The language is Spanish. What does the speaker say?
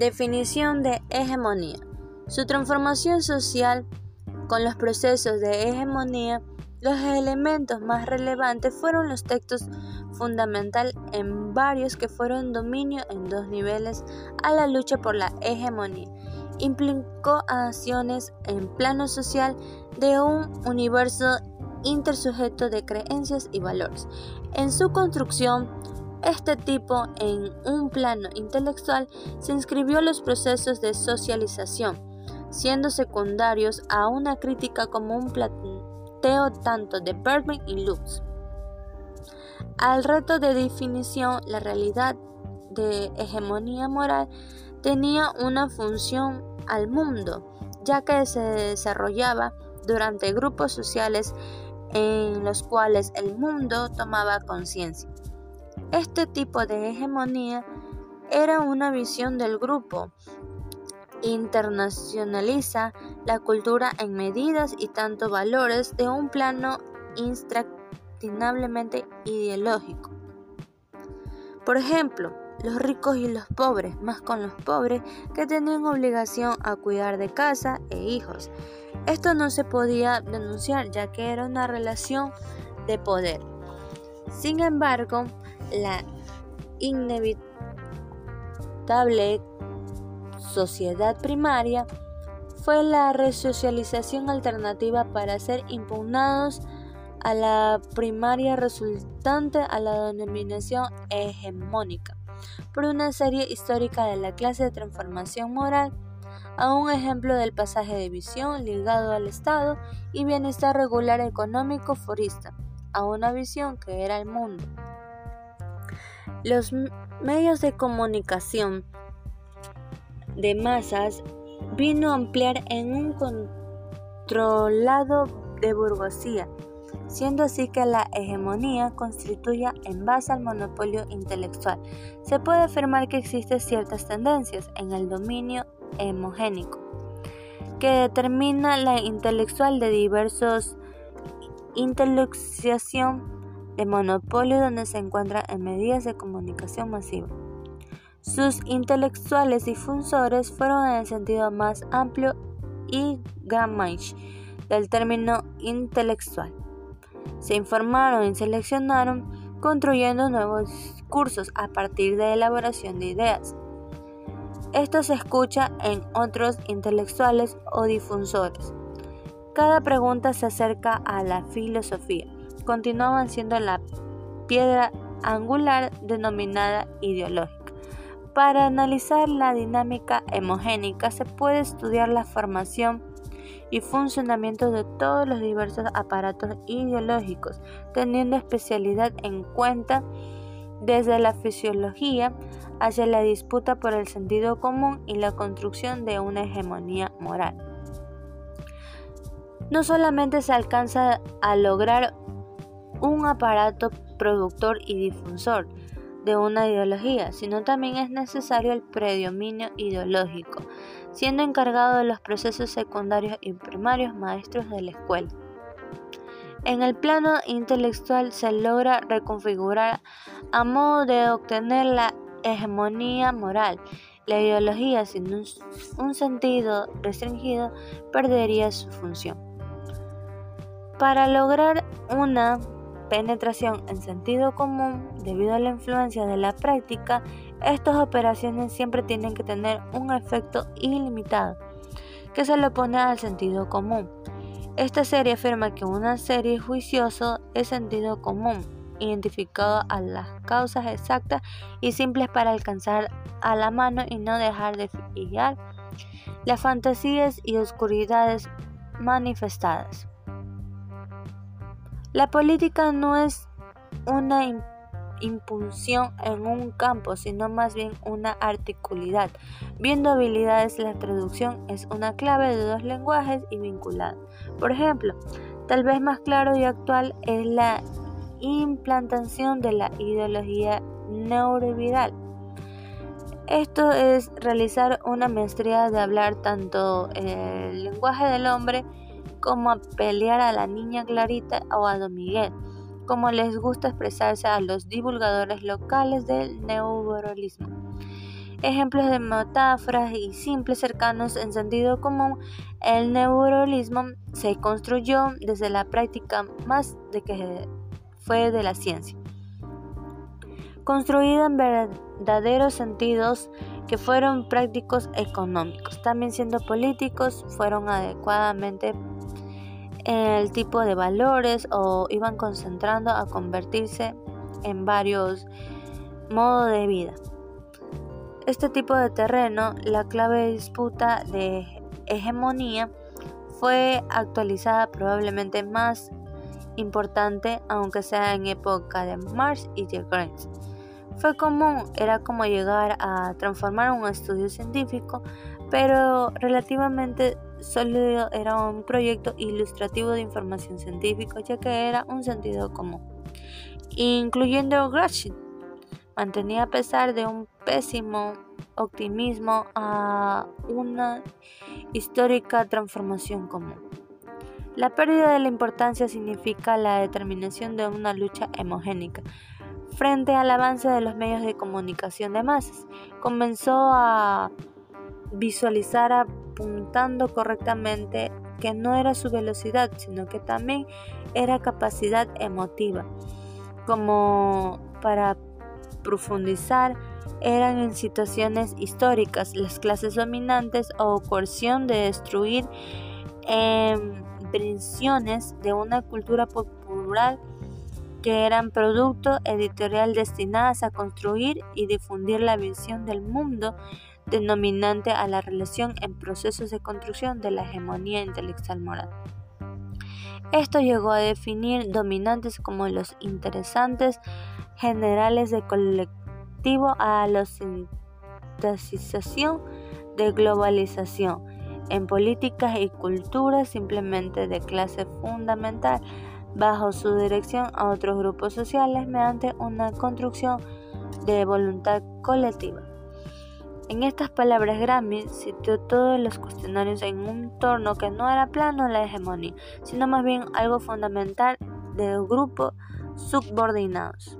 Definición de hegemonía. Su transformación social con los procesos de hegemonía, los elementos más relevantes fueron los textos fundamental en varios que fueron dominio en dos niveles a la lucha por la hegemonía. Implicó acciones en plano social de un universo intersujeto de creencias y valores. En su construcción, este tipo, en un plano intelectual, se inscribió los procesos de socialización, siendo secundarios a una crítica como un planteo tanto de Bergman y Lutz. Al reto de definición, la realidad de hegemonía moral tenía una función al mundo, ya que se desarrollaba durante grupos sociales en los cuales el mundo tomaba conciencia. Este tipo de hegemonía era una visión del grupo, internacionaliza la cultura en medidas y tanto valores de un plano intractinablemente ideológico. Por ejemplo, los ricos y los pobres, más con los pobres que tenían obligación a cuidar de casa e hijos. Esto no se podía denunciar ya que era una relación de poder. Sin embargo, la inevitable sociedad primaria fue la resocialización alternativa para ser impugnados a la primaria resultante a la denominación hegemónica por una serie histórica de la clase de transformación moral a un ejemplo del pasaje de visión ligado al Estado y bienestar regular económico forista, a una visión que era el mundo. Los medios de comunicación de masas vino a ampliar en un controlado de burguesía, siendo así que la hegemonía constituya en base al monopolio intelectual. Se puede afirmar que existen ciertas tendencias en el dominio hemogénico, que determina la intelectual de diversos intelectualización de monopolio donde se encuentra en medidas de comunicación masiva. Sus intelectuales difusores fueron en el sentido más amplio y Gramsci del término intelectual. Se informaron y seleccionaron construyendo nuevos discursos a partir de elaboración de ideas. Esto se escucha en otros intelectuales o difusores. Cada pregunta se acerca a la filosofía continuaban siendo la piedra angular denominada ideológica. Para analizar la dinámica hemogénica se puede estudiar la formación y funcionamiento de todos los diversos aparatos ideológicos, teniendo especialidad en cuenta desde la fisiología hacia la disputa por el sentido común y la construcción de una hegemonía moral. No solamente se alcanza a lograr un aparato productor y difusor de una ideología, sino también es necesario el predominio ideológico, siendo encargado de los procesos secundarios y primarios maestros de la escuela. En el plano intelectual se logra reconfigurar a modo de obtener la hegemonía moral. La ideología sin un, sentido restringido perdería su función. Para lograr una penetración en sentido común, debido a la influencia de la práctica, estas operaciones siempre tienen que tener un efecto ilimitado, que se le opone al sentido común. Esta serie afirma que una serie juicioso es sentido común, identificado a las causas exactas y simples para alcanzar a la mano y no dejar de fijar las fantasías y oscuridades manifestadas. La política no es una impulsión en un campo, sino más bien una articulidad. Viendo habilidades, la traducción es una clave de dos lenguajes y vinculada. Por ejemplo, tal vez más claro y actual es la implantación de la ideología neuroviral. Esto es realizar una maestría de hablar tanto el lenguaje del hombre como a pelear a la niña Clarita o a Don Miguel, como les gusta expresarse a los divulgadores locales del neuralismo. ejemplos de metáforas y simples cercanos en sentido común, el neuralismo se construyó desde la práctica más de que fue de la ciencia. Construida en verdaderos sentidos que fueron prácticos económicos, también siendo políticos, fueron adecuadamente el tipo de valores o iban concentrando a convertirse en varios modos de vida. Este tipo de terreno, la clave de disputa de hegemonía, fue actualizada probablemente más importante, aunque sea en época de Marx y de Engels. Fue común, era como llegar a transformar un estudio científico, pero relativamente sólido era un proyecto ilustrativo de información científica, ya que era un sentido común, incluyendo Gramsci mantenía a pesar de un pésimo optimismo a una histórica transformación común. La pérdida de la importancia significa la determinación de una lucha hemogénica frente al avance de los medios de comunicación de masas. Comenzó a visualizar apuntando correctamente que no era su velocidad, sino que también era capacidad emotiva, como para profundizar eran en situaciones históricas, las clases dominantes o coerción de destruir embrisiones de una cultura popular que eran producto editorial destinadas a construir y difundir la visión del mundo denominante a la relación en procesos de construcción de la hegemonía intelectual moral. Esto llegó a definir dominantes como los interesantes generales de colectivo a la sintetización de globalización en políticas y culturas simplemente de clase fundamental bajo su dirección a otros grupos sociales mediante una construcción de voluntad colectiva. En estas palabras, Grammy citó todos los cuestionarios en un torno que no era plano la hegemonía, sino más bien algo fundamental del grupo subordinados.